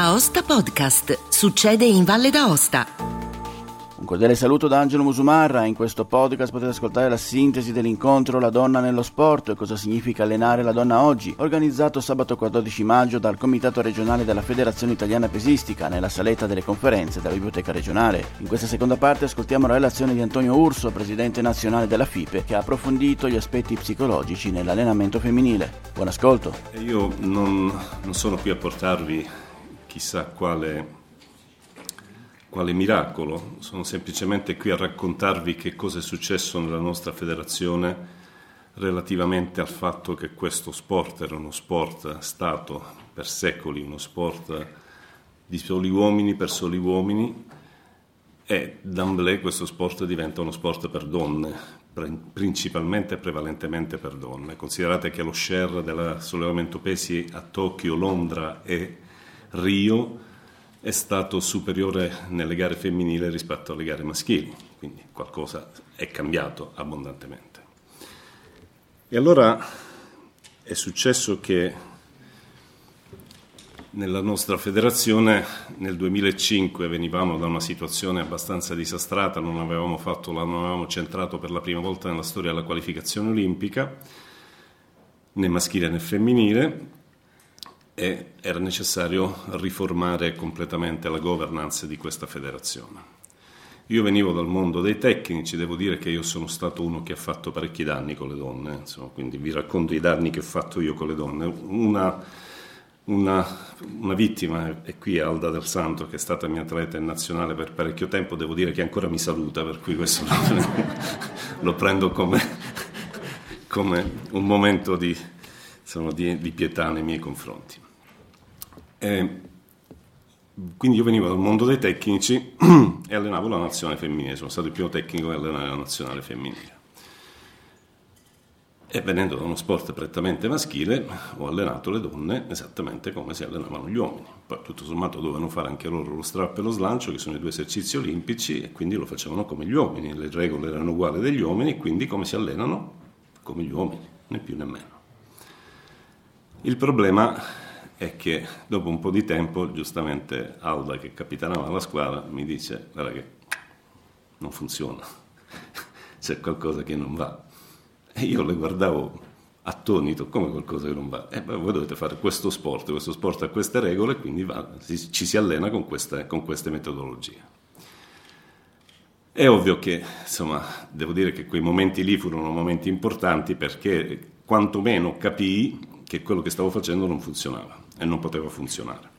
Aosta Podcast. Succede in Valle d'Aosta. Un cordiale saluto da Angelo Musumarra. In questo podcast potete ascoltare la sintesi dell'incontro La donna nello sport e cosa significa allenare la donna oggi, organizzato sabato 14 maggio dal Comitato regionale della Federazione Italiana Pesistica nella saletta delle conferenze della Biblioteca regionale. In questa seconda parte ascoltiamo la relazione di Antonio Urso, presidente nazionale della FIPE, che ha approfondito gli aspetti psicologici nell'allenamento femminile. Buon ascolto. Io non, non sono qui a portarvi chissà quale quale miracolo, sono semplicemente qui a raccontarvi che cosa è successo nella nostra federazione relativamente al fatto che questo sport era uno sport stato per secoli uno sport di soli uomini per soli uomini e d'amblè questo sport diventa uno sport per donne, principalmente e prevalentemente per donne. Considerate che lo share del sollevamento pesi a Tokyo, Londra e Rio è stato superiore nelle gare femminili rispetto alle gare maschili, quindi qualcosa è cambiato abbondantemente. E allora è successo che nella nostra federazione nel 2005 venivamo da una situazione abbastanza disastrata, non avevamo, fatto, non avevamo centrato per la prima volta nella storia la qualificazione olimpica, né maschile né femminile, e era necessario riformare completamente la governance di questa federazione. Io venivo dal mondo dei tecnici, devo dire che io sono stato uno che ha fatto parecchi danni con le donne, insomma, quindi vi racconto i danni che ho fatto io con le donne. Una, una, una vittima è qui Alda del Santo, che è stata mia atleta in nazionale per parecchio tempo, devo dire che ancora mi saluta, per cui questo lo prendo come, come un momento di, insomma, di, di pietà nei miei confronti. E quindi io venivo dal mondo dei tecnici e allenavo la nazionale femminile, sono stato il primo tecnico che allenava la nazionale femminile. E venendo da uno sport prettamente maschile, ho allenato le donne esattamente come si allenavano gli uomini. Poi tutto sommato dovevano fare anche loro lo strap e lo slancio, che sono i due esercizi olimpici, e quindi lo facevano come gli uomini. Le regole erano uguali degli uomini, quindi come si allenano? Come gli uomini, né più né meno. Il problema è che dopo un po' di tempo, giustamente Alda che capitanava la squadra mi dice guarda che non funziona, c'è qualcosa che non va. E io le guardavo attonito come qualcosa che non va. E beh, voi dovete fare questo sport, questo sport ha queste regole, quindi va, ci si allena con queste, con queste metodologie. È ovvio che, insomma, devo dire che quei momenti lì furono momenti importanti perché quantomeno capii che quello che stavo facendo non funzionava e non poteva funzionare.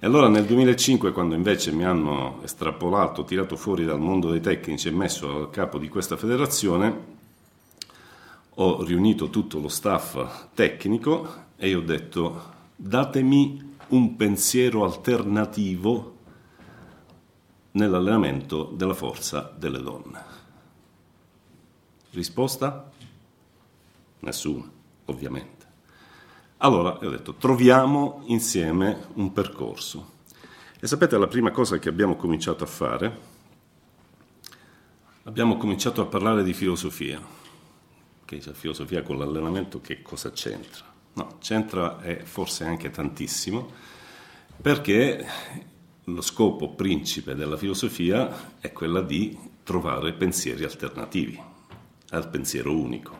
E allora nel 2005, quando invece mi hanno estrapolato, tirato fuori dal mondo dei tecnici e messo al capo di questa federazione, ho riunito tutto lo staff tecnico e ho detto datemi un pensiero alternativo nell'allenamento della forza delle donne. Risposta? Nessuna, ovviamente. Allora ho detto troviamo insieme un percorso. E sapete la prima cosa che abbiamo cominciato a fare? Abbiamo cominciato a parlare di filosofia. Che dice filosofia con l'allenamento che cosa c'entra? No, c'entra e forse anche tantissimo, perché lo scopo principe della filosofia è quella di trovare pensieri alternativi al pensiero unico.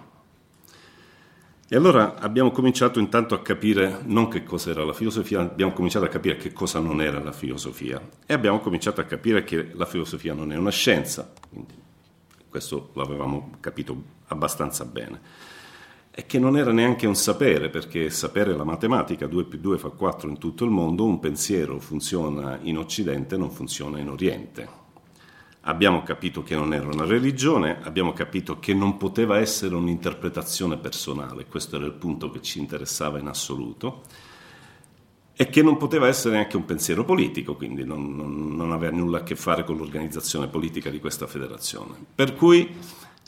E allora abbiamo cominciato intanto a capire non che cosa era la filosofia, abbiamo cominciato a capire che cosa non era la filosofia e abbiamo cominciato a capire che la filosofia non è una scienza, quindi questo l'avevamo capito abbastanza bene, e che non era neanche un sapere, perché sapere la matematica 2 più 2 fa 4 in tutto il mondo, un pensiero funziona in Occidente, non funziona in Oriente abbiamo capito che non era una religione, abbiamo capito che non poteva essere un'interpretazione personale, questo era il punto che ci interessava in assoluto, e che non poteva essere neanche un pensiero politico, quindi non, non, non aveva nulla a che fare con l'organizzazione politica di questa federazione. Per cui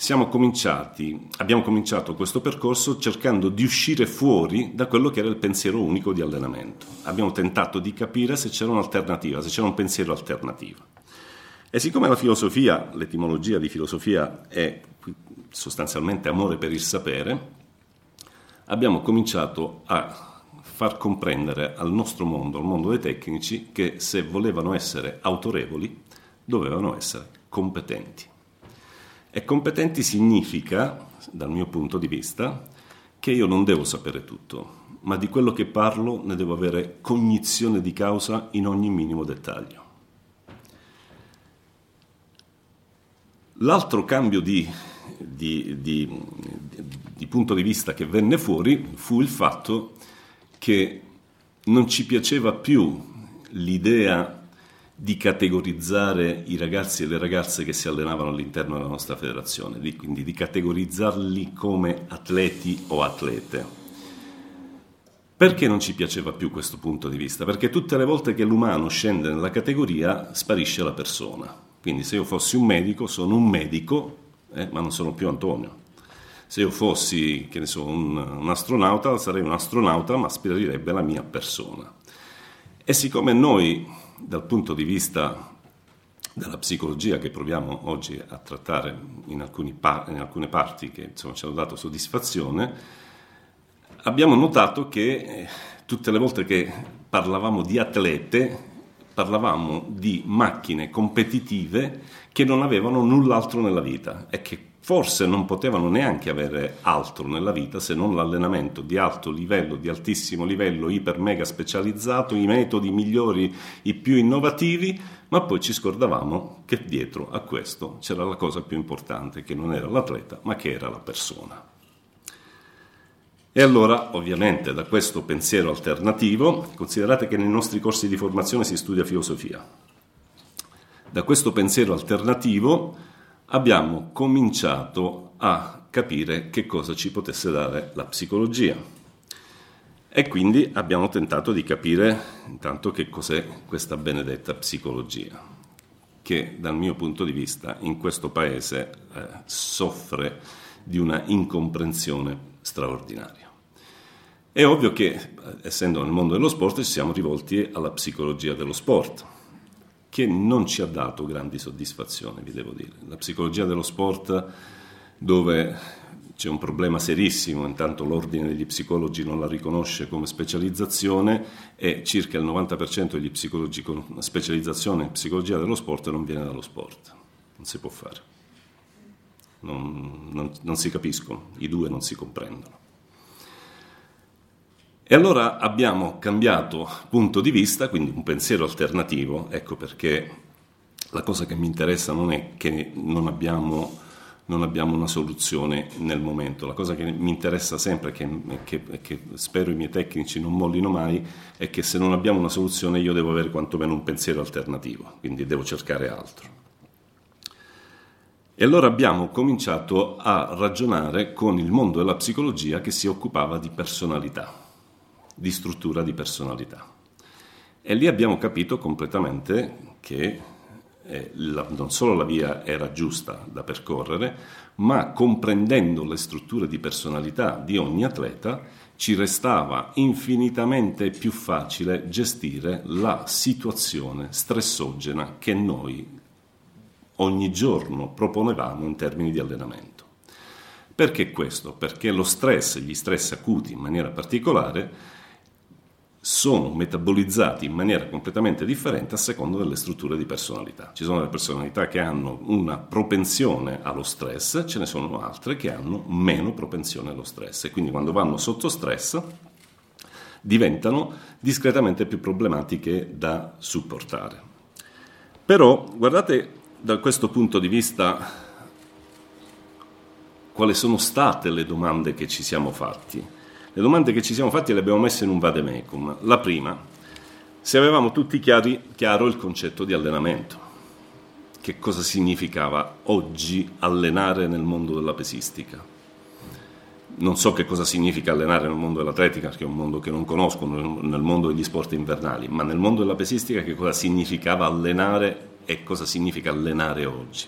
abbiamo cominciato questo percorso cercando di uscire fuori da quello che era il pensiero unico di allenamento. Abbiamo tentato di capire se c'era un'alternativa, se c'era un pensiero alternativo. E siccome la filosofia, l'etimologia di filosofia è sostanzialmente amore per il sapere, abbiamo cominciato a far comprendere al nostro mondo, al mondo dei tecnici, che se volevano essere autorevoli dovevano essere competenti. E competenti significa, dal mio punto di vista, che io non devo sapere tutto, ma di quello che parlo ne devo avere cognizione di causa in ogni minimo dettaglio. L'altro cambio di, di, di, di, punto di vista che venne fuori fu il fatto che non ci piaceva più l'idea di categorizzare i ragazzi e le ragazze che si allenavano all'interno della nostra federazione, quindi di categorizzarli come atleti o atlete. Perché non ci piaceva più questo punto di vista? Perché tutte le volte che l'umano scende nella categoria sparisce la persona. Quindi se io fossi un medico sono un medico, eh, ma non sono più Antonio. Se io fossi so, un, un, astronauta sarei un astronauta, ma sparirebbe la mia persona. E siccome noi, dal punto di vista della psicologia che proviamo oggi a trattare in, par- in alcune parti che insomma, ci hanno dato soddisfazione, abbiamo notato che eh, tutte le volte che parlavamo di atlete, parlavamo di macchine competitive che non avevano null'altro nella vita e che forse non potevano neanche avere altro nella vita se non l'allenamento di alto livello, di altissimo livello, iper mega specializzato, i metodi migliori, i più innovativi, ma poi ci scordavamo che dietro a questo c'era la cosa più importante, che non era l'atleta, ma che era la persona. E allora, ovviamente, da questo pensiero alternativo, considerate che nei nostri corsi di formazione si studia filosofia. Da questo pensiero alternativo abbiamo cominciato a capire che cosa ci potesse dare la psicologia. E quindi abbiamo tentato di capire intanto che cos'è questa benedetta psicologia, che dal mio punto di vista in questo paese eh, soffre di una incomprensione straordinaria. È ovvio che, essendo nel mondo dello sport, ci siamo rivolti alla psicologia dello sport, che non ci ha dato grandi soddisfazioni, vi devo dire. La psicologia dello sport, dove c'è un problema serissimo, intanto l'ordine degli psicologi non la riconosce come specializzazione e circa il 90% degli psicologi con specializzazione in psicologia dello sport non viene dallo sport, non si può fare, non, non, non si capiscono, i due non si comprendono. E allora abbiamo cambiato punto di vista, quindi un pensiero alternativo, ecco perché la cosa che mi interessa non è che non abbiamo, non abbiamo una soluzione nel momento, la cosa che mi interessa sempre che, che, che, spero i miei tecnici non mollino mai è che se non abbiamo una soluzione io devo avere quantomeno un pensiero alternativo, quindi devo cercare altro. E allora abbiamo cominciato a ragionare con il mondo della psicologia che si occupava di personalità di struttura di personalità. E lì abbiamo capito completamente che eh, la, non solo la via era giusta da percorrere, ma comprendendo le strutture di personalità di ogni atleta, ci restava infinitamente più facile gestire la situazione stressogena che noi ogni giorno proponevamo in termini di allenamento. Perché questo? Perché lo stress, gli stress acuti in maniera particolare, sono metabolizzati in maniera completamente differente a seconda delle strutture di personalità. Ci sono delle personalità che hanno una propensione allo stress, ce ne sono altre che hanno meno propensione allo stress e quindi quando vanno sotto stress diventano discretamente più problematiche da supportare. Però guardate da questo punto di vista quali sono state le domande che ci siamo fatti le domande che ci siamo fatti le abbiamo messe in un vademecum. La prima, se avevamo tutti chiari, chiaro il concetto di allenamento. Che cosa significava oggi allenare nel mondo della pesistica? Non so che cosa significa allenare nel mondo dell'atletica, che è un mondo che non conosco, nel mondo degli sport invernali, ma nel mondo della pesistica che cosa significava allenare e cosa significa allenare oggi.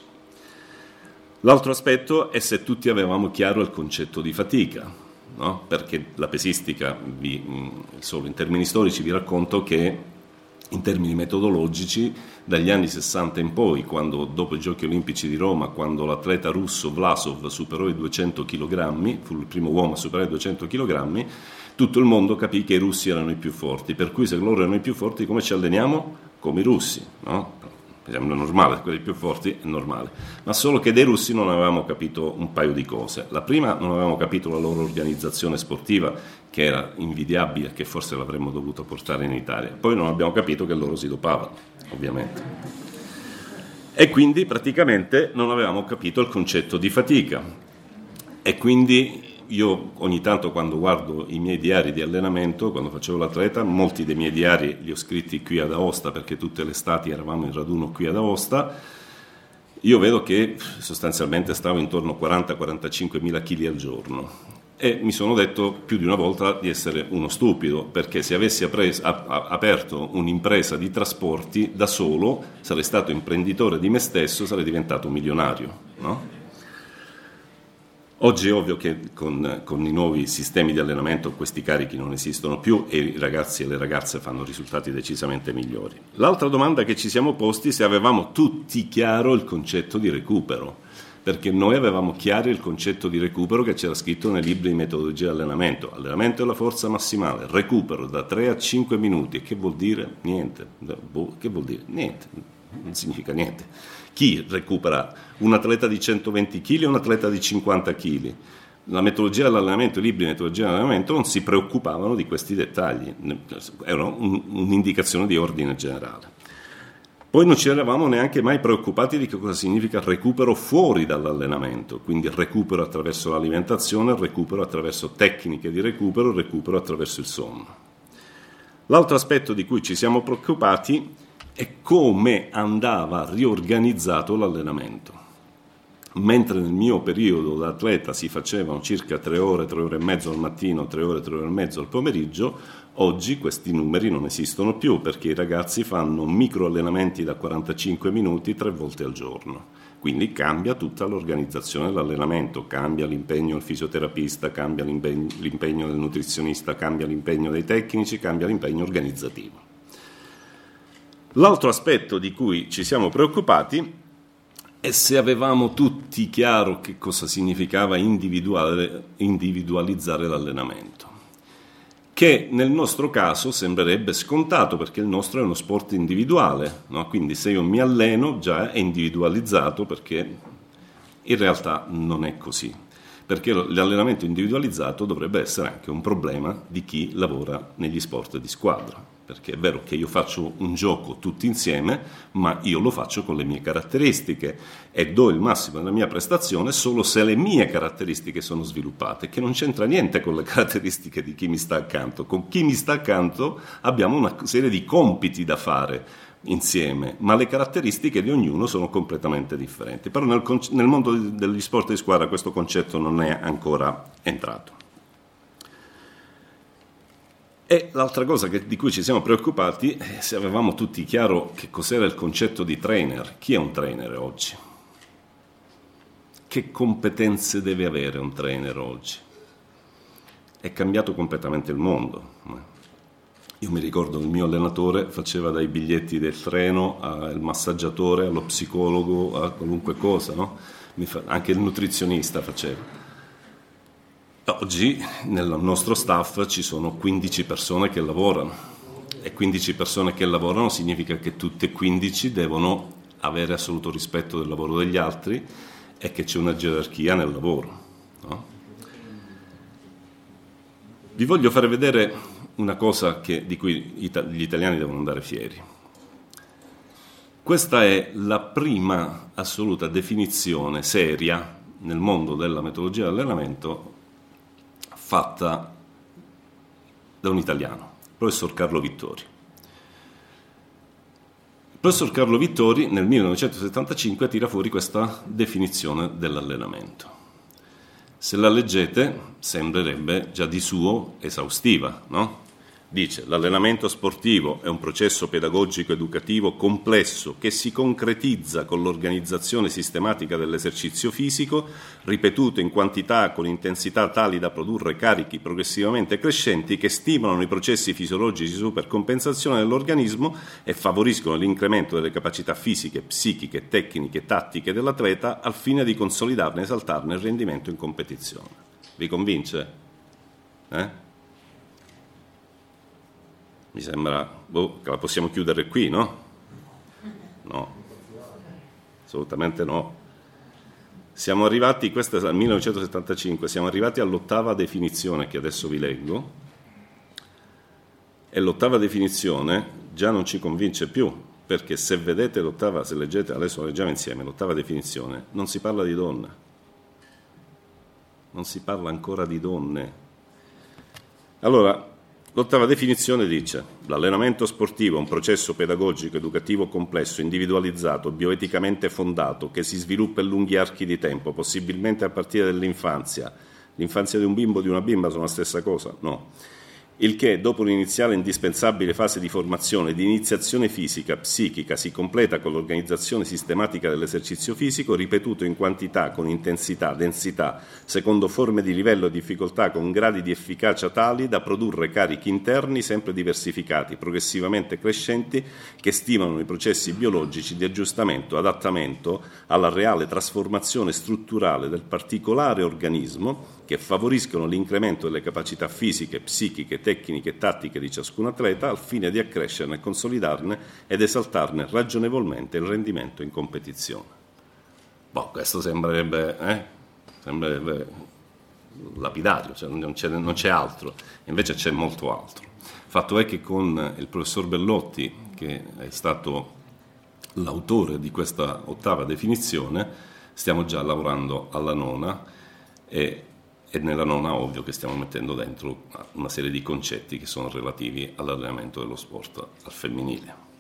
L'altro aspetto è se tutti avevamo chiaro il concetto di fatica, no? perché la pesistica, vi, mm, solo in termini storici, vi racconto che in termini metodologici, dagli anni 60 in poi, quando dopo i Giochi Olimpici di Roma, quando l'atleta russo Vlasov superò i 200 kg, fu il primo uomo a superare i 200 kg, tutto il mondo capì che i russi erano i più forti, per cui se loro erano i più forti come ci alleniamo? Come i russi, no? Sembra normale, quelli più forti è normale, ma solo che dei russi non avevamo capito un paio di cose. La prima non avevamo capito la loro organizzazione sportiva, che era invidiabile e che forse l'avremmo dovuto portare in Italia. Poi non abbiamo capito che loro si dopavano, ovviamente. E quindi praticamente non avevamo capito il concetto di fatica. E quindi io ogni tanto quando guardo i miei diari di allenamento, quando facevo l'atleta, molti dei miei diari li ho scritti qui ad Aosta perché tutte le estati eravamo in raduno qui ad Aosta, io vedo che sostanzialmente stavo intorno a 40-45 mila kg al giorno e mi sono detto più di una volta di essere uno stupido perché se avessi apres- a- a- aperto un'impresa di trasporti da solo sarei stato imprenditore di me stesso, sarei diventato un milionario. No? Oggi è ovvio che con, con, i nuovi sistemi di allenamento questi carichi non esistono più e i ragazzi e le ragazze fanno risultati decisamente migliori. L'altra domanda che ci siamo posti è se avevamo tutti chiaro il concetto di recupero, perché noi avevamo chiaro il concetto di recupero che c'era scritto nei libri di metodologia di allenamento. Allenamento della forza massimale, recupero da 3 a 5 minuti. E che vuol dire? Niente. Boh, che vuol dire? Niente. Non significa niente chi recupera? Un atleta di 120 kg o un atleta di 50 kg? La metodologia dell'allenamento, i libri di metodologia dell'allenamento non si preoccupavano di questi dettagli, erano un, un'indicazione di ordine generale. Poi non ci eravamo neanche mai preoccupati di che cosa significa recupero fuori dall'allenamento, quindi recupero attraverso l'alimentazione, recupero attraverso tecniche di recupero, recupero attraverso il sonno. L'altro aspetto di cui ci siamo preoccupati e come andava riorganizzato l'allenamento. Mentre nel mio periodo da atleta si facevano circa 3 ore, 3 ore e mezzo al mattino, 3 ore, 3 ore e mezzo al pomeriggio, oggi questi numeri non esistono più perché i ragazzi fanno micro allenamenti da 45 minuti tre volte al giorno. Quindi cambia tutta l'organizzazione dell'allenamento, cambia l'impegno del fisioterapista, cambia l'impegno del nutrizionista, cambia l'impegno dei tecnici, cambia l'impegno organizzativo. L'altro aspetto di cui ci siamo preoccupati è se avevamo tutti chiaro che cosa significava individualizzare l'allenamento, che nel nostro caso sembrerebbe scontato perché il nostro è uno sport individuale, no? quindi se io mi alleno già è individualizzato perché in realtà non è così, perché l'allenamento individualizzato dovrebbe essere anche un problema di chi lavora negli sport di squadra perché è vero che io faccio un gioco tutti insieme, ma io lo faccio con le mie caratteristiche e do il massimo della mia prestazione solo se le mie caratteristiche sono sviluppate, che non c'entra niente con le caratteristiche di chi mi sta accanto. Con chi mi sta accanto abbiamo una serie di compiti da fare insieme, ma le caratteristiche di ognuno sono completamente differenti. Però nel, nel mondo degli sport di squadra questo concetto non è ancora entrato. E l'altra cosa che, di cui ci siamo preoccupati è se avevamo tutti chiaro che cos'era il concetto di trainer. Chi è un trainer oggi? Che competenze deve avere un trainer oggi? È cambiato completamente il mondo. Io mi ricordo il mio allenatore faceva dai biglietti del treno al massaggiatore, allo psicologo, a qualunque cosa, no? anche il nutrizionista faceva. Oggi nel nostro staff ci sono 15 persone che lavorano e 15 persone che lavorano significa che tutte e 15 devono avere assoluto rispetto del lavoro degli altri e che c'è una gerarchia nel lavoro. No? Vi voglio fare vedere una cosa che, di cui gli italiani devono andare fieri. Questa è la prima assoluta definizione seria nel mondo della metodologia dell'allenamento fatta da un italiano, il professor Carlo Vittori. Il professor Carlo Vittori nel 1975 tira fuori questa definizione dell'allenamento. Se la leggete sembrerebbe già di suo esaustiva, no? Dice, l'allenamento sportivo è un processo pedagogico educativo complesso che si concretizza con l'organizzazione sistematica dell'esercizio fisico, ripetuto in quantità con intensità tali da produrre carichi progressivamente crescenti che stimolano i processi fisiologici di supercompensazione dell'organismo e favoriscono l'incremento delle capacità fisiche, psichiche, tecniche e tattiche dell'atleta al fine di consolidarne e esaltarne il rendimento in competizione. Vi convince? Eh? Mi sembra boh, che la possiamo chiudere qui, no? No, assolutamente no. Siamo arrivati, questo è il 1975, siamo arrivati all'ottava definizione che adesso vi leggo e l'ottava definizione già non ci convince più, perché se vedete l'ottava, se leggete, adesso la leggiamo insieme, l'ottava definizione, non si parla di donne, non si parla ancora di donne. Allora, L'ottava definizione dice l'allenamento sportivo è un processo pedagogico educativo complesso, individualizzato, bioeticamente fondato, che si sviluppa in lunghi archi di tempo, possibilmente a partire dall'infanzia. L'infanzia di un bimbo o di una bimba sono la stessa cosa? No il che, dopo un'iniziale indispensabile fase di formazione di iniziazione fisica, psichica, si completa con l'organizzazione sistematica dell'esercizio fisico, ripetuto in quantità, con intensità, densità, secondo forme di livello e difficoltà con gradi di efficacia tali da produrre carichi interni sempre diversificati, progressivamente crescenti, che stimolano i processi biologici di aggiustamento, adattamento alla reale trasformazione strutturale del particolare organismo che favoriscono l'incremento delle capacità fisiche, psichiche, tecniche e tattiche di ciascun atleta al fine di accrescerne, consolidarne ed esaltarne ragionevolmente il rendimento in competizione. Boh, questo sembrerebbe, eh? sembrerebbe lapidario, cioè non, c'è, non c'è altro, invece c'è molto altro. Fatto è che con il professor Bellotti, che è stato l'autore di questa ottava definizione, stiamo già lavorando alla nona e e nella nona ovvio che stiamo mettendo dentro una serie di concetti che sono relativi all'allenamento dello sport al femminile.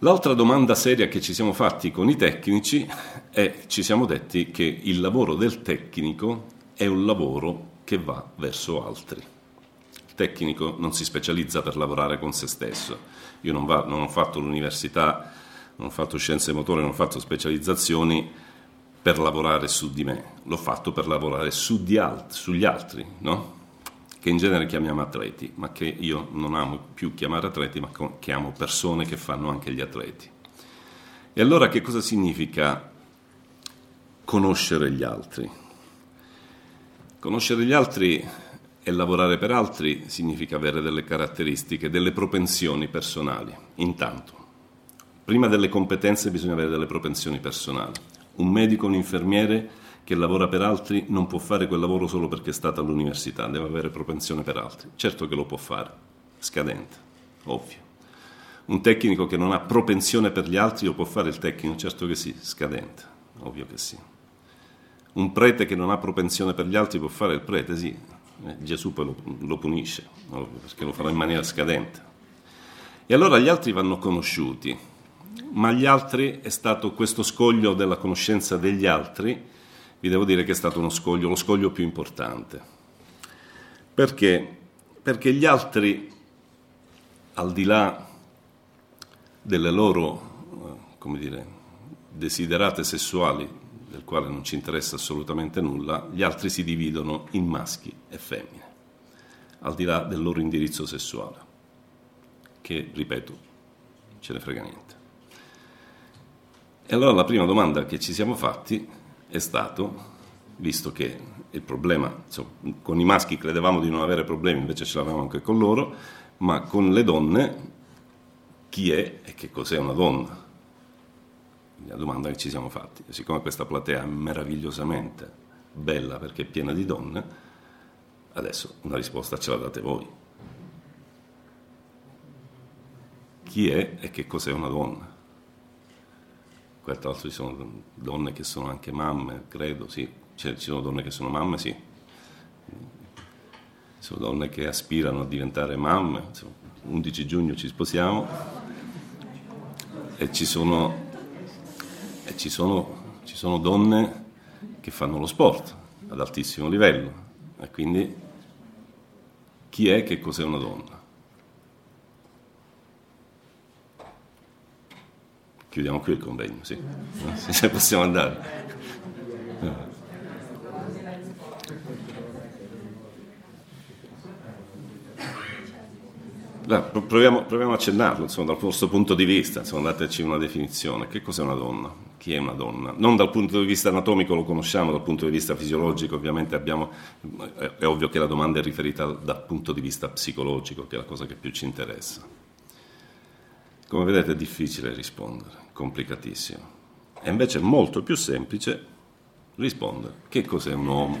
L'altra domanda seria che ci siamo fatti con i tecnici è ci siamo detti che il lavoro del tecnico è un lavoro che va verso altri. Il tecnico non si specializza per lavorare con se stesso. Io non, va, non ho fatto l'università, non ho fatto scienze motorie, non ho fatto specializzazioni per lavorare su di me, l'ho fatto per lavorare su alt- sugli altri, no? che in genere chiamiamo atleti, ma che io non amo più chiamare atleti, ma chiamo persone che fanno anche gli atleti. E allora che cosa significa conoscere gli altri? Conoscere gli altri e lavorare per altri significa avere delle caratteristiche, delle propensioni personali, intanto. Prima delle competenze bisogna avere delle propensioni personali. Un medico, un infermiere che lavora per altri non può fare quel lavoro solo perché è stato all'università, deve avere propensione per altri. Certo che lo può fare, scadente, ovvio. Un tecnico che non ha propensione per gli altri lo può fare il tecnico? Certo che sì, scadente, ovvio che sì. Un prete che non ha propensione per gli altri può fare il prete? Sì, eh, Gesù poi lo, lo punisce, ovvio, perché lo farà in maniera scadente. E allora gli altri vanno conosciuti, ma gli altri è stato questo scoglio della conoscenza degli altri, vi devo dire che è stato uno scoglio, lo scoglio più importante. Perché? Perché gli altri, al di là delle loro, eh, come dire, desiderate sessuali, del quale non ci interessa assolutamente nulla, gli altri si dividono in maschi e femmine, al di là del loro indirizzo sessuale, che, ripeto, ce ne frega niente. E allora la prima domanda che ci siamo fatti è stato, visto che il problema, insomma, con i maschi credevamo di non avere problemi, invece ce l'avevamo anche con loro, ma con le donne chi è e che cos'è una donna? La domanda che ci siamo fatti. E siccome questa platea è meravigliosamente bella perché è piena di donne, adesso una risposta ce la date voi. Chi è e che cos'è una donna? Qua tra l'altro ci sono donne che sono anche mamme, credo, sì. Cioè, ci sono donne che sono mamme, sì. Ci sono donne che aspirano a diventare mamme. Insomma, 11 giugno ci sposiamo e ci sono, e ci sono, ci sono donne che fanno lo sport ad altissimo livello. E quindi chi è che cos'è una donna? Chiudiamo qui il convegno, sì. Se possiamo andare. Proviamo, proviamo, a accennarlo, insomma, dal nostro punto di vista, insomma, dateci una definizione. Che cos'è una donna? Chi è una donna? Non dal punto di vista anatomico lo conosciamo, dal punto di vista fisiologico ovviamente abbiamo, è ovvio che la domanda è riferita dal punto di vista psicologico, che è la cosa che più ci interessa. Come vedete è difficile rispondere, complicatissimo. E invece è molto più semplice rispondere. Che cos'è un uomo?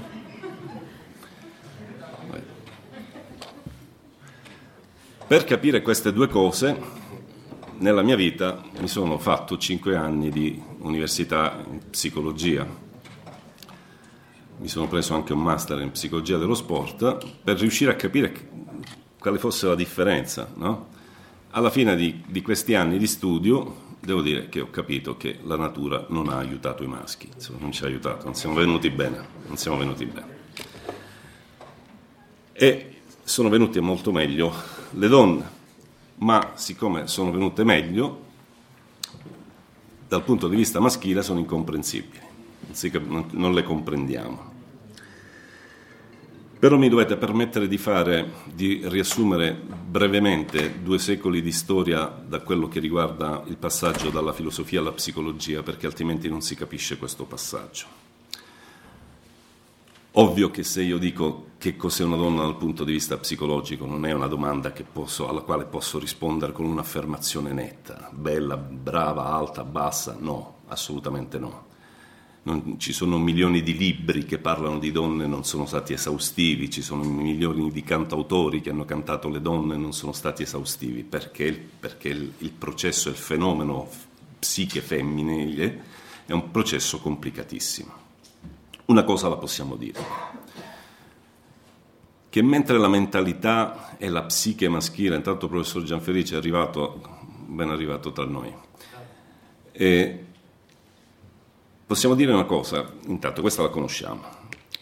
Per capire queste due cose, nella mia vita mi sono fatto cinque anni di università in psicologia. Mi sono preso anche un master in psicologia dello sport per riuscire a capire quale fosse la differenza. No? Alla fine di, di questi anni di studio devo dire che ho capito che la natura non ha aiutato i maschi, insomma, non ci ha aiutato, non siamo venuti bene, non siamo venuti bene. E sono venute molto meglio le donne, ma siccome sono venute meglio, dal punto di vista maschile sono incomprensibili, non le comprendiamo. Però mi dovete permettere di, fare, di riassumere brevemente due secoli di storia da quello che riguarda il passaggio dalla filosofia alla psicologia, perché altrimenti non si capisce questo passaggio. Ovvio che se io dico che cos'è una donna dal punto di vista psicologico non è una domanda posso, alla quale posso rispondere con un'affermazione netta, bella, brava, alta, bassa, no, assolutamente no. Non, ci sono milioni di libri che parlano di donne non sono stati esaustivi, ci sono milioni di cantautori che hanno cantato le donne non sono stati esaustivi, perché, perché il, il processo, il fenomeno psiche femminile è un processo complicatissimo. Una cosa la possiamo dire, che mentre la mentalità e la psiche maschile, intanto il professor Gianfelice è arrivato, ben arrivato tra noi, e possiamo dire una cosa, intanto questa la conosciamo,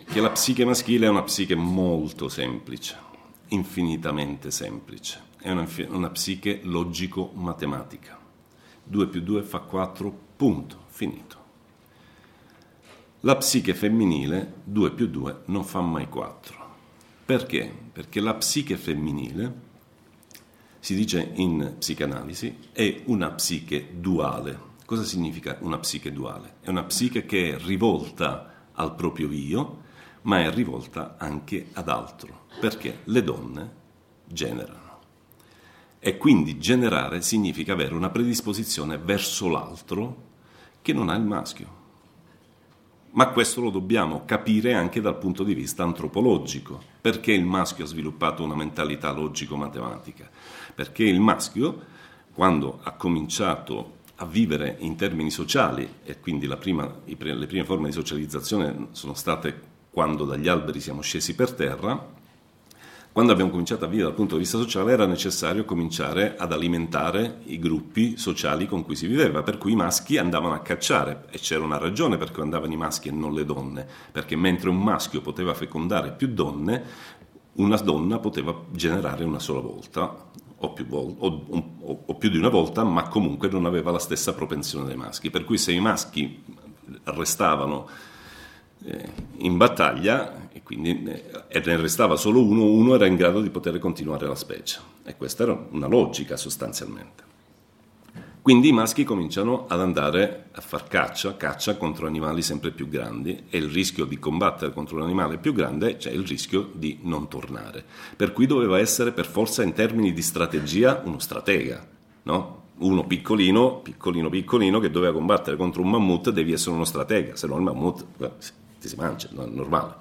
che la psiche maschile è una psiche molto semplice, infinitamente semplice, è una, una psiche logico-matematica. 2 più 2 fa 4, punto, finito. La psiche femminile 2 più 2 non fa mai 4. Perché? Perché la psiche femminile, si dice in psicanalisi, è una psiche duale. Cosa significa una psiche duale? È una psiche che è rivolta al proprio io, ma è rivolta anche ad altro, perché le donne generano. E quindi generare significa avere una predisposizione verso l'altro che non ha il maschio ma questo lo dobbiamo capire anche dal punto di vista antropologico. Perché il maschio ha sviluppato una mentalità logico-matematica? Perché il maschio, quando ha cominciato a vivere in termini sociali, e quindi prima, le prime forme di socializzazione sono state quando dagli alberi siamo scesi per terra, quando abbiamo cominciato a vivere dal punto di vista sociale era necessario cominciare ad alimentare i gruppi sociali con cui si viveva, per cui i maschi andavano a cacciare e c'era una ragione per cui andavano i maschi e non le donne, perché mentre un maschio poteva fecondare più donne, una donna poteva generare una sola volta o più, o, o, o più, di una volta, ma comunque non aveva la stessa propensione dei maschi. Per cui se i maschi restavano eh, in battaglia e quindi eh, ne restava solo uno, uno era in grado di poter continuare la specie. E questa era una logica sostanzialmente. Quindi i maschi cominciano ad andare a far caccia, caccia contro animali sempre più grandi e il rischio di combattere contro un animale più grande c'è il rischio di non tornare. Per cui doveva essere per forza in termini di strategia uno stratega, no? Uno piccolino, piccolino, piccolino che doveva combattere contro un mammut, devi essere uno stratega, se no il mammut ti si mangia, è normale.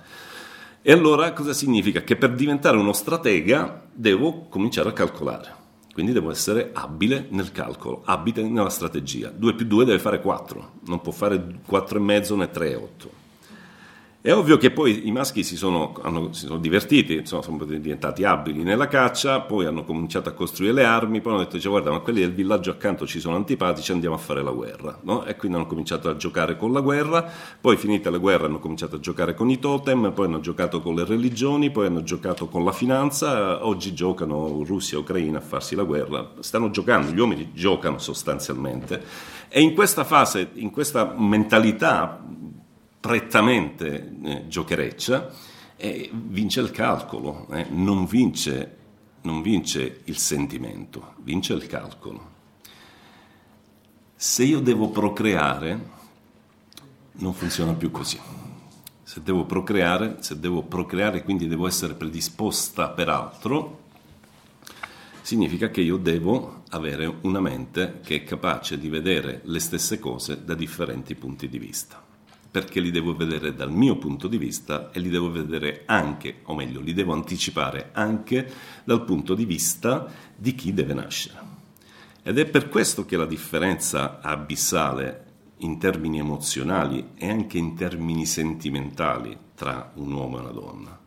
E allora cosa significa? Che per diventare uno stratega devo cominciare a calcolare. Quindi devo essere abile nel calcolo, abile nella strategia. 2 più 2 deve fare 4, non può fare 4,5 né 3,8. È ovvio che poi i maschi si sono, hanno, si sono divertiti, insomma, sono diventati abili nella caccia, poi hanno cominciato a costruire le armi, poi hanno detto, cioè, guarda, ma quelli del villaggio accanto ci sono antipatici, andiamo a fare la guerra. No? E quindi hanno cominciato a giocare con la guerra, poi finita la guerra hanno cominciato a giocare con i totem, poi hanno giocato con le religioni, poi hanno giocato con la finanza, oggi giocano Russia e Ucraina a farsi la guerra, stanno giocando, gli uomini giocano sostanzialmente. E in questa fase, in questa mentalità prettamente eh, giochereccia, eh, vince il calcolo, eh, non vince non vince il sentimento, vince il calcolo. Se io devo procreare, non funziona più così. Se devo procreare, se devo procreare, quindi devo essere predisposta per altro, significa che io devo avere una mente che è capace di vedere le stesse cose da differenti punti di vista perché li devo vedere dal mio punto di vista e li devo vedere anche, o meglio, li devo anticipare anche dal punto di vista di chi deve nascere. Ed è per questo che la differenza abissale in termini emozionali e anche in termini sentimentali tra un uomo e una donna.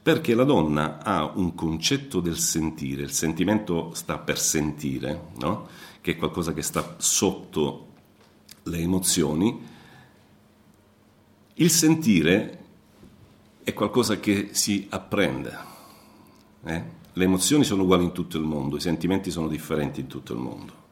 Perché la donna ha un concetto del sentire, il sentimento sta per sentire, no? che è qualcosa che sta sotto le emozioni, il sentire è qualcosa che si apprende. Eh? Le emozioni sono uguali in tutto il mondo, i sentimenti sono differenti in tutto il mondo.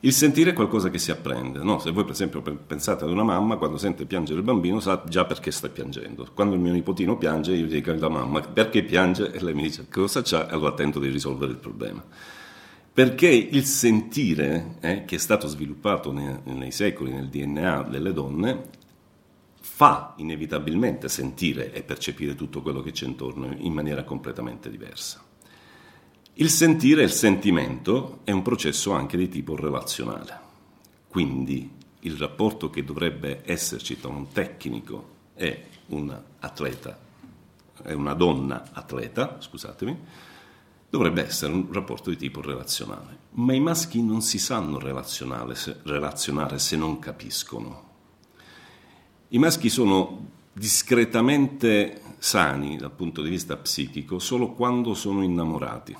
Il sentire è qualcosa che si apprende. No? Se voi, per esempio, pensate ad una mamma, quando sente piangere il bambino, sa già perché sta piangendo. Quando il mio nipotino piange, io dico alla mamma perché piange e lei mi dice cosa c'ha, e allora tento di risolvere il problema. Perché il sentire, eh, che è stato sviluppato nei, nei secoli nel DNA delle donne, fa inevitabilmente sentire e percepire tutto quello che c'è intorno in maniera completamente diversa. Il sentire e il sentimento è un processo anche di tipo relazionale, quindi il rapporto che dovrebbe esserci tra un tecnico e un atleta, e una donna atleta, scusatemi, dovrebbe essere un rapporto di tipo relazionale. Ma i maschi non si sanno relazionare se non capiscono i maschi sono discretamente sani dal punto di vista psichico solo quando sono innamorati.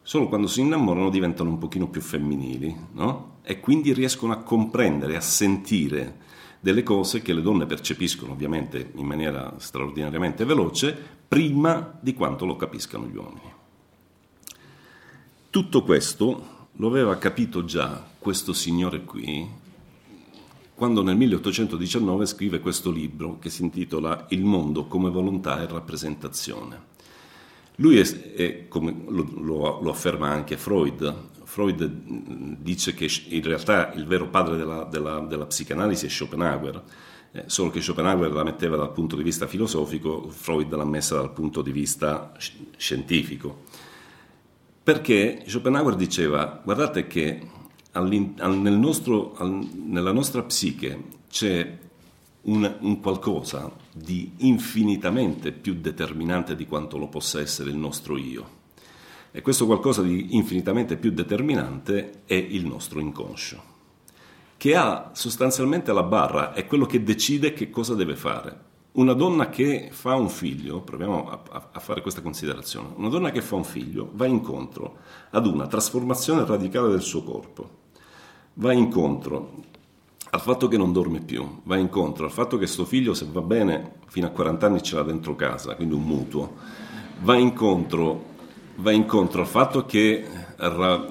Solo quando si innamorano diventano un pochino più femminili, no? E quindi riescono a comprendere, a sentire delle cose che le donne percepiscono ovviamente in maniera straordinariamente veloce prima di quanto lo capiscano gli uomini. Tutto questo lo aveva capito già questo signore qui quando nel 1819 scrive questo libro che si intitola Il mondo come volontà e rappresentazione. Lui è, è come lo, lo, lo, afferma anche Freud. Freud dice che in realtà il vero padre della, della, della psicanalisi è Schopenhauer, eh, solo che Schopenhauer la metteva dal punto di vista filosofico, Freud l'ha messa dal punto di vista scientifico. Perché Schopenhauer diceva, guardate che nel nostro, nella nostra psiche c'è un, un, qualcosa di infinitamente più determinante di quanto lo possa essere il nostro io. E questo qualcosa di infinitamente più determinante è il nostro inconscio, che ha sostanzialmente la barra, è quello che decide che cosa deve fare. Una donna che fa un figlio, proviamo a, a, a, fare questa considerazione, una donna che fa un figlio va incontro ad una trasformazione radicale del suo corpo va incontro al fatto che non dorme più, va incontro al fatto che suo figlio, se va bene, fino a 40 anni ce l'ha dentro casa, quindi un mutuo, va incontro, va incontro al fatto che,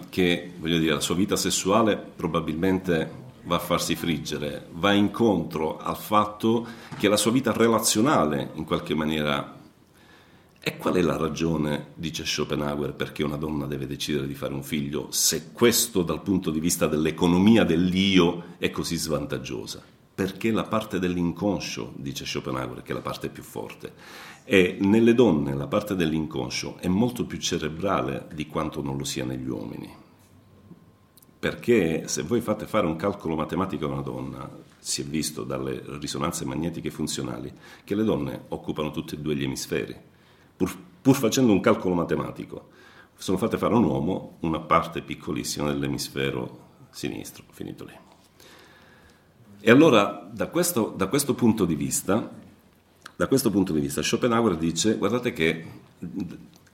che dire, la sua vita sessuale probabilmente va a farsi friggere, va incontro al fatto che la sua vita relazionale in qualche maniera e qual è la ragione, dice Schopenhauer, perché una donna deve decidere di fare un figlio se questo dal punto di vista dell'economia dell'io è così svantaggiosa? Perché la parte dell'inconscio, dice Schopenhauer, che è la parte più forte, e nelle donne la parte dell'inconscio è molto più cerebrale di quanto non lo sia negli uomini. Perché se voi fate fare un calcolo matematico a una donna, si è visto dalle risonanze magnetiche funzionali che le donne occupano tutti e due gli emisferi pur, pur facendo un calcolo matematico, sono fatte fare a un uomo una parte piccolissima dell'emisfero sinistro, finito lì. E allora, da questo, da questo, punto di vista, da questo punto di vista, Schopenhauer dice, guardate che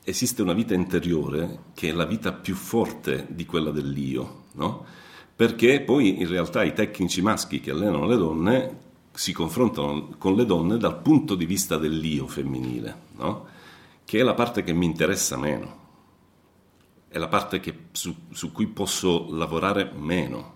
esiste una vita interiore che è la vita più forte di quella dell'io, no? Perché poi in realtà i tecnici maschi che allenano le donne si confrontano con le donne dal punto di vista dell'io femminile, no? Che è la parte che mi interessa meno, è la parte che, su, su cui posso lavorare meno.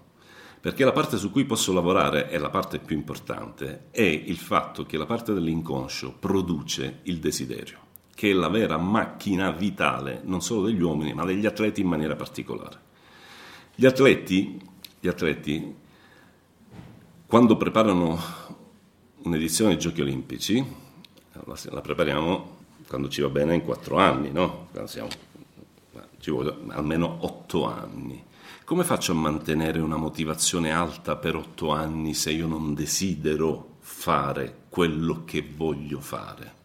Perché la parte su cui posso lavorare è la parte più importante, è il fatto che la parte dell'inconscio produce il desiderio, che è la vera macchina vitale non solo degli uomini ma degli atleti in maniera particolare. Gli atleti, gli atleti quando preparano un'edizione dei Giochi Olimpici, la, prepariamo quando ci va bene in quattro anni, no? Siamo, ci vuole almeno otto anni. Come faccio a mantenere una motivazione alta per otto anni se io non desidero fare quello che voglio fare?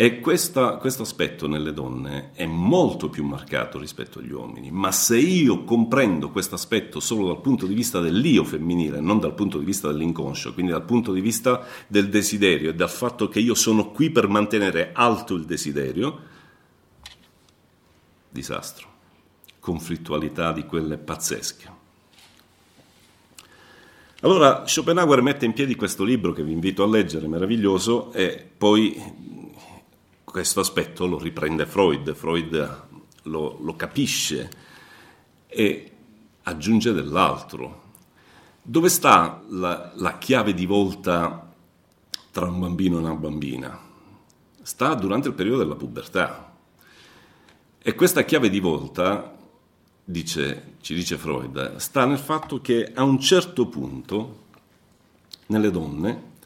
E questo aspetto nelle donne è molto più marcato rispetto agli uomini, ma se io comprendo questo aspetto solo dal punto di vista dell'io femminile, non dal punto di vista dell'inconscio, quindi dal punto di vista del desiderio e dal fatto che io sono qui per mantenere alto il desiderio, disastro, conflittualità di quelle pazzesche. Allora Schopenhauer mette in piedi questo libro che vi invito a leggere, meraviglioso, e poi questo aspetto lo riprende Freud, Freud lo, lo capisce e aggiunge dell'altro. Dove sta la, la chiave di volta tra un bambino e una bambina? Sta durante il periodo della pubertà. E questa chiave di volta, dice, ci dice Freud, sta nel fatto che a un certo punto nelle donne,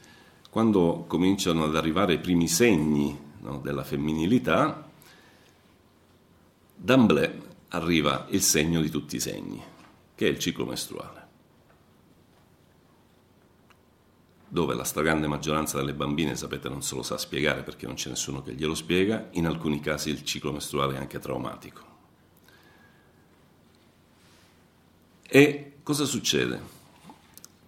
quando cominciano ad arrivare i primi segni no, della femminilità, d'amblè arriva il segno di tutti i segni, che è il ciclo mestruale, dove la stragrande maggioranza delle bambine, sapete, non se lo sa spiegare perché non c'è nessuno che glielo spiega, in alcuni casi il ciclo mestruale è anche traumatico. E cosa succede?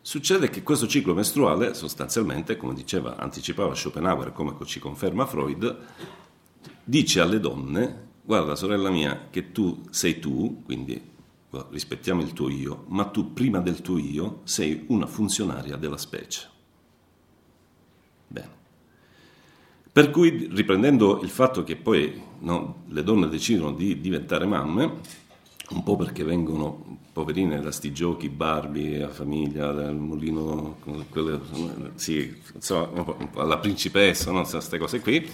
Succede che questo ciclo mestruale, sostanzialmente, come diceva, anticipava Schopenhauer, come ci conferma Freud, dice alle donne, guarda sorella mia, che tu sei tu, quindi rispettiamo il tuo io, ma tu prima del tuo io sei una funzionaria della specie. Bene. Per cui, riprendendo il fatto che poi no, le donne decidono di diventare mamme, un po' perché vengono poverine da sti giochi, Barbie, la famiglia, il mulino, quelle, sì, insomma, la principessa, no? queste cose qui,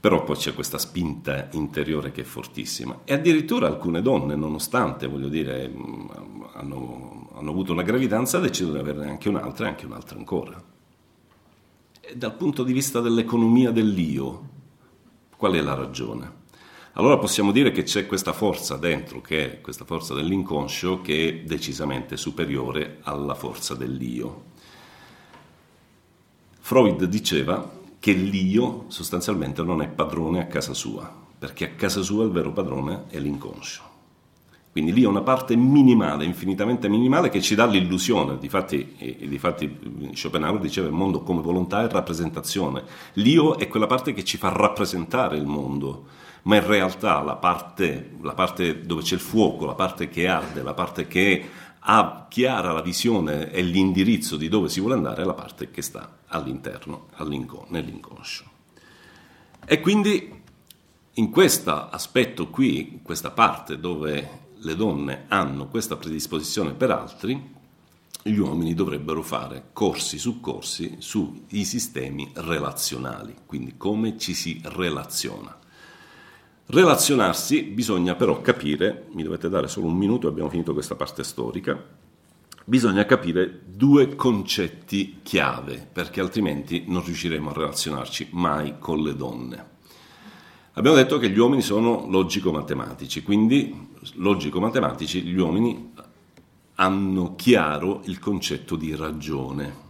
però poi c'è questa spinta interiore che è fortissima. E addirittura alcune donne, nonostante, voglio dire, hanno, hanno avuto una gravidanza, decidono di averne anche un'altra e anche un'altra ancora. E dal punto di vista dell'economia dell'io, qual è la ragione? Allora possiamo dire che c'è questa forza dentro, che è questa forza dell'inconscio, che è decisamente superiore alla forza dell'io. Freud diceva che l'io sostanzialmente non è padrone a casa sua, perché a casa sua il vero padrone è l'inconscio. Quindi lì è una parte minimale, infinitamente minimale, che ci dà l'illusione. Difatti, e, difatti Schopenhauer diceva il mondo come volontà e rappresentazione. L'io è quella parte che ci fa rappresentare il mondo ma in realtà la parte, la parte dove c'è il fuoco, la parte che arde, la parte che ha chiara la visione e l'indirizzo di dove si vuole andare è la parte che sta all'interno, nell'inconscio. E quindi in questo aspetto qui, in questa parte dove le donne hanno questa predisposizione per altri, gli uomini dovrebbero fare corsi su corsi sui sistemi relazionali, quindi come ci si relaziona. Relazionarsi bisogna però capire, mi dovete dare solo un minuto, abbiamo finito questa parte storica, bisogna capire due concetti chiave, perché altrimenti non riusciremo a relazionarci mai con le donne. Abbiamo detto che gli uomini sono logico-matematici, quindi logico-matematici gli uomini hanno chiaro il concetto di ragione.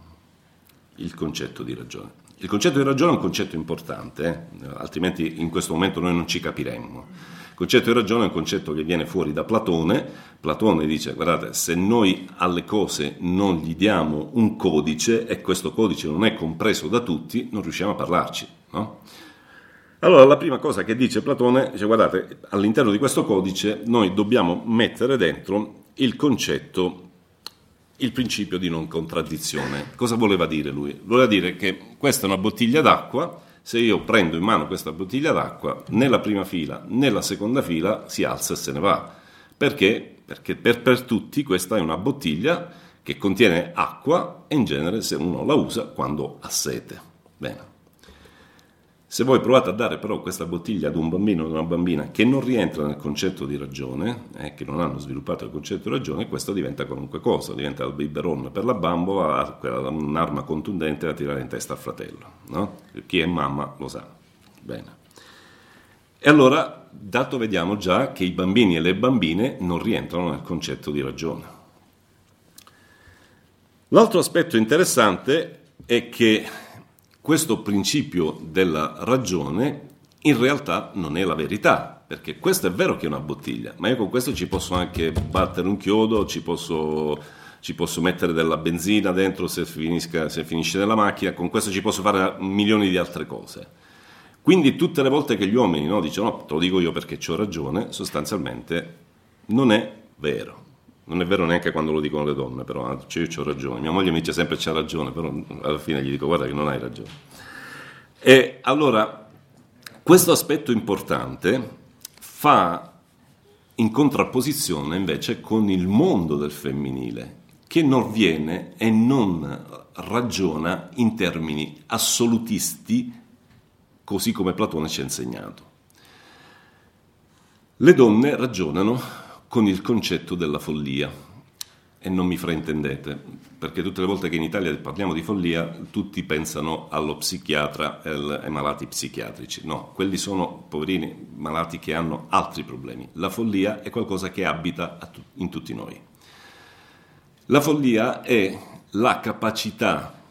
Il concetto di ragione. Il concetto di ragione è un concetto importante, eh? altrimenti in questo momento noi non ci capiremmo. Il concetto di ragione è un concetto che viene fuori da Platone. Platone dice, guardate, se noi alle cose non gli diamo un codice e questo codice non è compreso da tutti, non riusciamo a parlarci. No? Allora la prima cosa che dice Platone, dice, guardate, all'interno di questo codice noi dobbiamo mettere dentro il concetto il principio di non contraddizione. Cosa voleva dire lui? Voleva dire che questa è una bottiglia d'acqua, se io prendo in mano questa bottiglia d'acqua, nella prima fila, nella seconda fila si alza e se ne va. Perché? Perché per, per tutti questa è una bottiglia che contiene acqua e in genere se uno la usa quando ha sete. Bene. Se voi provate a dare però questa bottiglia ad un bambino o ad una bambina che non rientra nel concetto di ragione, eh, che non hanno sviluppato il concetto di ragione, questo diventa qualunque cosa, diventa il biberon per la bambola, un'arma contundente da tirare in testa al fratello. No? Chi è mamma lo sa. Bene. E allora, dato vediamo già che i bambini e le bambine non rientrano nel concetto di ragione. L'altro aspetto interessante è che questo principio della ragione in realtà non è la verità, perché questo è vero che è una bottiglia, ma io con questo ci posso anche battere un chiodo, ci posso, ci posso mettere della benzina dentro se, finisca, se finisce nella macchina, con questo ci posso fare milioni di altre cose. Quindi tutte le volte che gli uomini no, dicono no, te lo dico io perché ho ragione, sostanzialmente non è vero. Non è vero neanche quando lo dicono le donne, però cioè io ho ragione. Mia moglie mi dice sempre c'ha ragione, però alla fine gli dico guarda che non hai ragione. E allora questo aspetto importante fa in contrapposizione invece con il mondo del femminile, che non viene e non ragiona in termini assolutisti, così come Platone ci ha insegnato. Le donne ragionano con il concetto della follia. E non mi fraintendete, perché tutte le volte che in Italia parliamo di follia, tutti pensano allo psichiatra e ai malati psichiatrici. No, quelli sono poverini malati che hanno altri problemi. La follia è qualcosa che abita in tutti noi. La follia è la capacità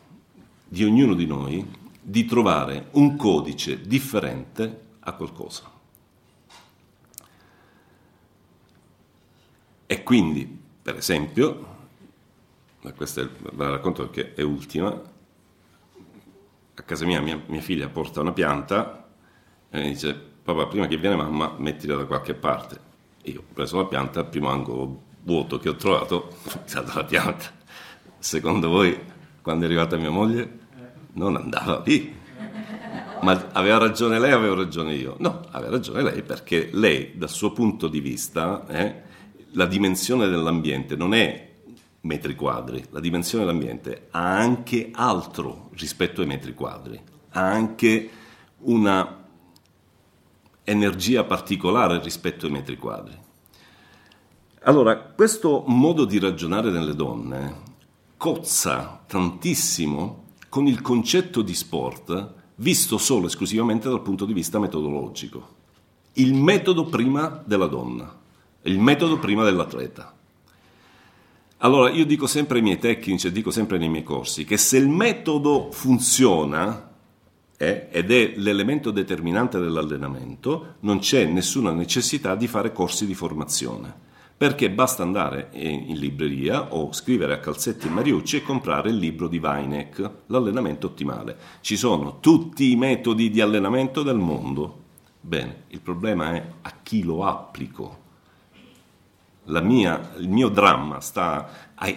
di ognuno di noi di trovare un codice differente a qualcosa. E quindi, per esempio, questa è, la racconto perché è ultima, a casa mia, mia mia figlia porta una pianta e mi dice papà prima che viene mamma mettila da qualche parte. io ho preso la pianta, il primo angolo vuoto che ho trovato è stata la pianta. Secondo voi, quando è arrivata mia moglie, non andava lì. Ma aveva ragione lei avevo ragione io? No, aveva ragione lei perché lei, dal suo punto di vista, eh, la dimensione dell'ambiente non è metri quadri, la dimensione dell'ambiente ha anche altro rispetto ai metri quadri, ha anche una energia particolare rispetto ai metri quadri. Allora, questo modo di ragionare nelle donne cozza tantissimo con il concetto di sport visto solo esclusivamente dal punto di vista metodologico. Il metodo prima della donna il metodo prima dell'atleta. Allora io dico sempre ai miei tecnici dico sempre nei miei corsi che se il metodo funziona eh, ed è l'elemento determinante dell'allenamento, non c'è nessuna necessità di fare corsi di formazione perché basta andare in libreria o scrivere a Calzetti e Mariucci e comprare il libro di Weineck, l'allenamento ottimale. Ci sono tutti i metodi di allenamento del mondo. Bene, il problema è a chi lo applico mia, il mio dramma sta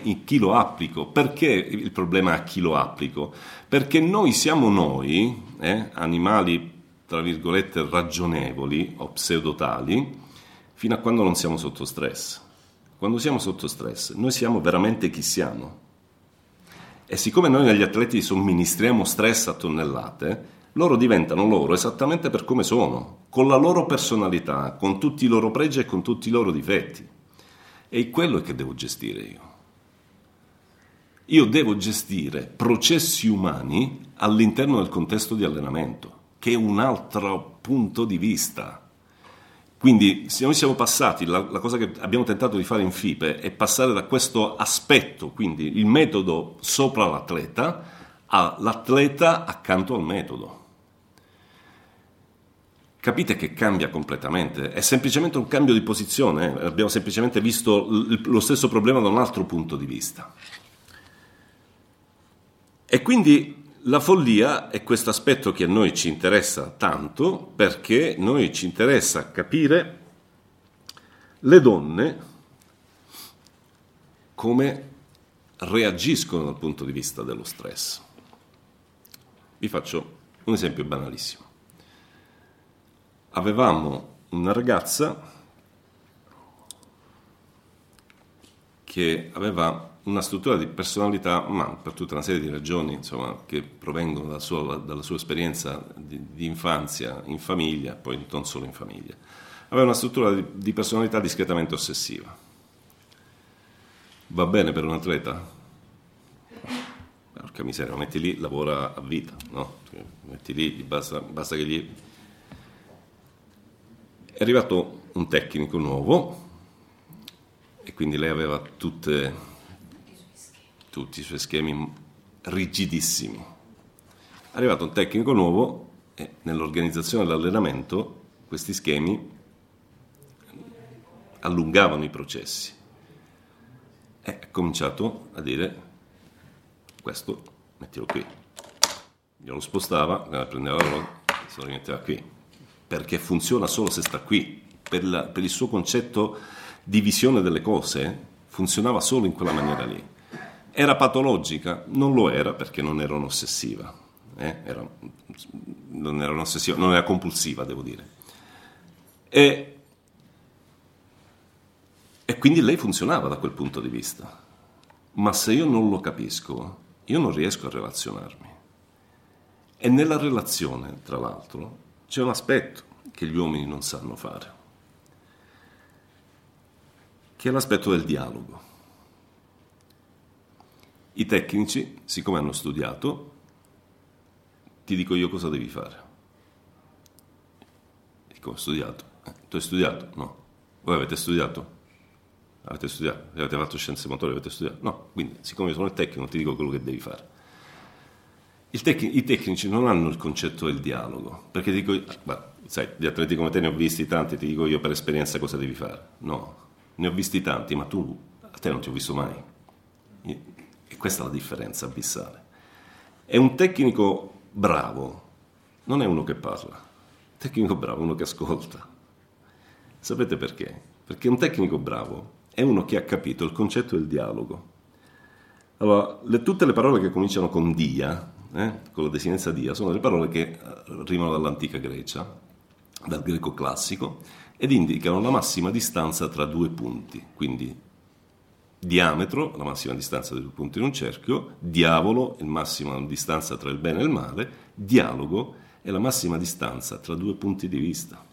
in chi lo applico. Perché il problema è a chi lo applico? Perché noi siamo noi, eh, animali tra virgolette ragionevoli o pseudotali, fino a quando non siamo sotto stress. Quando siamo sotto stress, noi siamo veramente chi siamo. E siccome noi negli atleti somministriamo stress a tonnellate, loro diventano loro esattamente per come sono, con la loro personalità, con tutti i loro pregi e con tutti i loro difetti. E quello che devo gestire io. Io devo gestire processi umani all'interno del contesto di allenamento, che è un altro punto di vista. Quindi se noi siamo passati, la, la, cosa che abbiamo tentato di fare in FIPE è passare da questo aspetto, quindi il metodo sopra l'atleta, all'atleta accanto al metodo capite che cambia completamente, è semplicemente un cambio di posizione, eh? abbiamo semplicemente visto lo stesso problema da un altro punto di vista. E quindi la follia è questo aspetto che a noi ci interessa tanto perché noi ci interessa capire le donne come reagiscono dal punto di vista dello stress. Vi faccio un esempio banalissimo avevamo una ragazza che aveva una struttura di personalità, ma per tutta una serie di ragioni insomma, che provengono dalla sua, dalla sua esperienza di, di, infanzia in famiglia, poi non solo in famiglia. Aveva una struttura di, di personalità discretamente ossessiva. Va bene per un atleta? Porca miseria, lo metti lì, lavora a vita, no? Metti lì, basta, basta che gli... È arrivato un tecnico nuovo e quindi lei aveva tutte, tutti i suoi schemi rigidissimi. È arrivato un tecnico nuovo e nell'organizzazione dell'allenamento questi schemi allungavano i processi. E ha cominciato a dire questo mettilo qui. Glielo spostava, prendeva la roba, se lo rimetteva qui. Perché funziona solo se sta qui. Per, la, per il suo concetto di visione delle cose funzionava solo in quella maniera lì. Era patologica? Non lo era perché non era un'ossessiva. Eh? Era, non era un'ossessiva, non era compulsiva, devo dire. E, e quindi lei funzionava da quel punto di vista. Ma se io non lo capisco, io non riesco a relazionarmi. E nella relazione, tra l'altro, c'è un aspetto che gli uomini non sanno fare, che è l'aspetto del dialogo. I tecnici, siccome hanno studiato, ti dico io cosa devi fare. Dico, ho studiato. Eh, tu hai studiato? No. Voi avete studiato? Avete studiato? Avete fatto scienze motorie? Avete studiato? No. Quindi, siccome sono il tecnico, ti dico quello che devi fare. Tec- I tecnici non hanno il concetto del dialogo, perché dico, guarda, sai, gli atleti come te ne ho visti tanti, ti dico io per esperienza cosa devi fare. No, ne ho visti tanti, ma tu, a te non ti ho visto mai. E questa è la differenza abissale. È un tecnico bravo, non è uno che parla. Un tecnico bravo è uno che ascolta. Sapete perché? Perché un tecnico bravo è uno che ha capito il concetto del dialogo. Allora, le, tutte le parole che cominciano con dia, eh, con la desinenza dia, sono le parole che arrivano dall'antica Grecia, dal greco classico, ed indicano la massima distanza tra due punti, quindi diametro, la massima distanza dei due punti in un cerchio, diavolo, la massima distanza tra il bene e il male, dialogo è la massima distanza tra due punti di vista.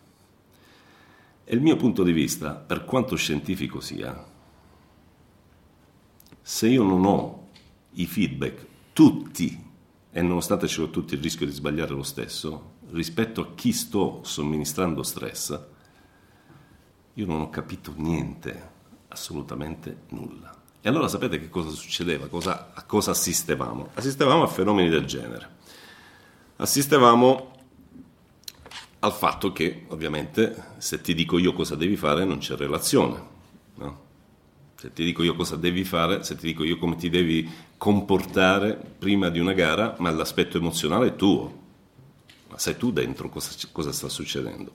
E il mio punto di vista, per quanto scientifico sia, se io non ho i feedback tutti, e nonostante ce l'ho tutti il rischio di sbagliare lo stesso, rispetto a chi sto somministrando stress, io non ho capito niente, assolutamente nulla. E allora sapete che cosa succedeva? Cosa, a cosa assistevamo? Assistevamo a fenomeni del genere. Assistevamo al fatto che ovviamente se ti dico io cosa devi fare non c'è relazione. No? Se ti dico io cosa devi fare, se ti dico io come ti devi comportare prima di una gara, ma l'aspetto emozionale è tuo. Ma sai tu dentro cosa, cosa sta succedendo.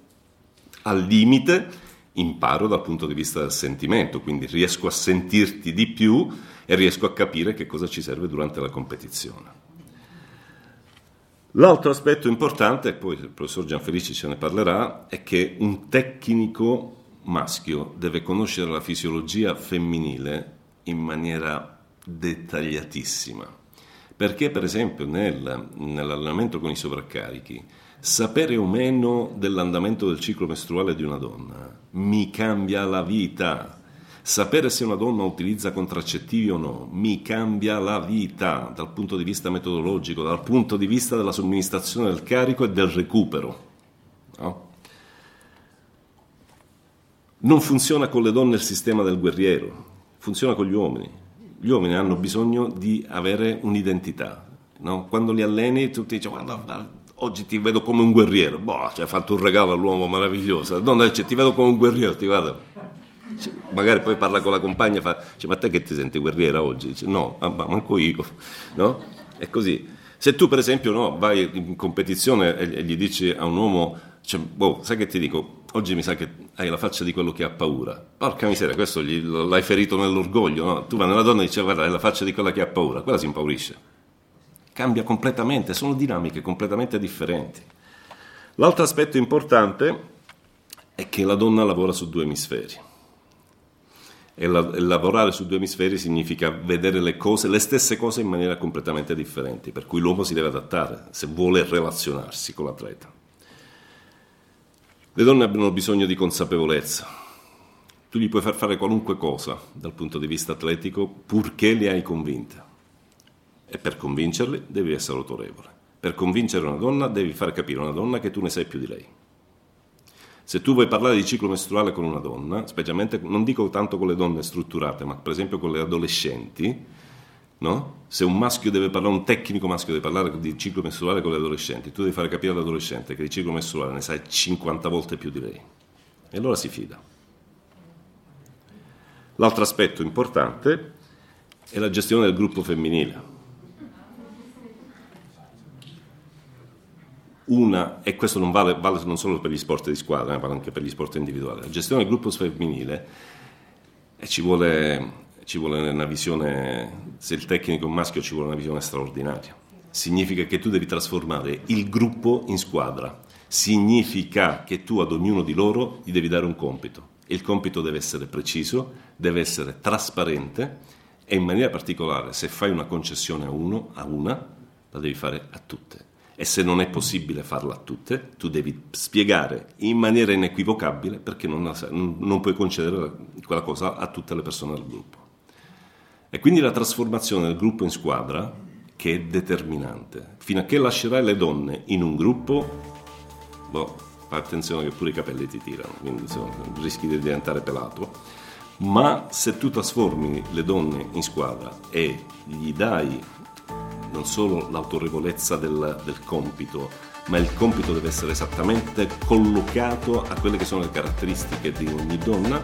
Al limite imparo dal punto di vista del sentimento, quindi riesco a sentirti di più e riesco a capire che cosa ci serve durante la competizione. L'altro aspetto importante, e poi il professor Gianfelici ce ne parlerà, è che un tecnico maschio deve conoscere la fisiologia femminile in maniera dettagliatissima. Perché, per esempio, nel, nell'allenamento con i sovraccarichi, sapere o meno dell'andamento del ciclo mestruale di una donna mi cambia la vita Sapere se una donna utilizza contraccettivi o no mi cambia la vita dal punto di vista metodologico, dal punto di vista della somministrazione del carico e del recupero. No? Non funziona con le donne il sistema del guerriero, funziona con gli uomini. Gli uomini hanno bisogno di avere un'identità. No? Quando li alleni, tu ti dici guarda, oggi ti vedo come un guerriero. Boh, ci hai fatto un regalo all'uomo meraviglioso. La donna dice ti vedo come un guerriero, ti guarda magari poi parla con la compagna e fa, ma te che ti senti guerriera oggi? Dice, no, ma manco io, no? È così. Se tu per esempio no, vai in competizione e, gli dici a un uomo, cioè, boh, sai che ti dico, oggi mi sa che hai la faccia di quello che ha paura. Porca miseria, questo gli, l'hai ferito nell'orgoglio, no? Tu vai nella donna e dici, guarda, hai la faccia di quella che ha paura, quella si impaurisce. Cambia completamente, sono dinamiche completamente differenti. L'altro aspetto importante è che la donna lavora su due emisferi E, la, e, lavorare su due emisferi significa vedere le cose, le stesse cose in maniera completamente differente, per cui l'uomo si deve adattare se vuole relazionarsi con l'atleta. Le donne hanno bisogno di consapevolezza. Tu gli puoi far fare qualunque cosa dal punto di vista atletico purché le hai convinte. E per convincerle devi essere autorevole. Per convincere una donna devi far capire a una donna che tu ne sai più di lei. Se tu vuoi parlare di ciclo mestruale con una donna, specialmente non dico tanto con le donne strutturate, ma per esempio con le adolescenti, no? Se un maschio deve parlare, un tecnico maschio deve parlare di ciclo mestruale con le adolescenti, tu devi fare capire all'adolescente che di ciclo mestruale ne sai 50 volte più di lei. E allora si fida. L'altro aspetto importante è la gestione del gruppo femminile. una, e questo non vale, vale, non solo per gli sport di squadra, ma vale anche per gli sport individuali, la gestione del gruppo femminile e ci vuole, ci vuole una visione, se il tecnico è un maschio ci vuole una visione straordinaria. Significa che tu devi trasformare il gruppo in squadra, significa che tu ad ognuno di loro gli devi dare un compito. Il compito deve essere preciso, deve essere trasparente e in maniera particolare se fai una concessione a uno, a una, la devi fare a tutte e se non è possibile farla a tutte, tu devi spiegare in maniera inequivocabile perché non, non, puoi concedere quella cosa a tutte le persone del gruppo. E quindi la trasformazione del gruppo in squadra, che è determinante, fino a che lascerai le donne in un gruppo, boh, attenzione che pure i capelli ti tirano, quindi insomma, rischi di diventare pelato, ma se tu trasformi le donne in squadra e gli dai non solo l'autorevolezza del, del compito, ma il compito deve essere esattamente collocato a quelle che sono le caratteristiche di ogni donna,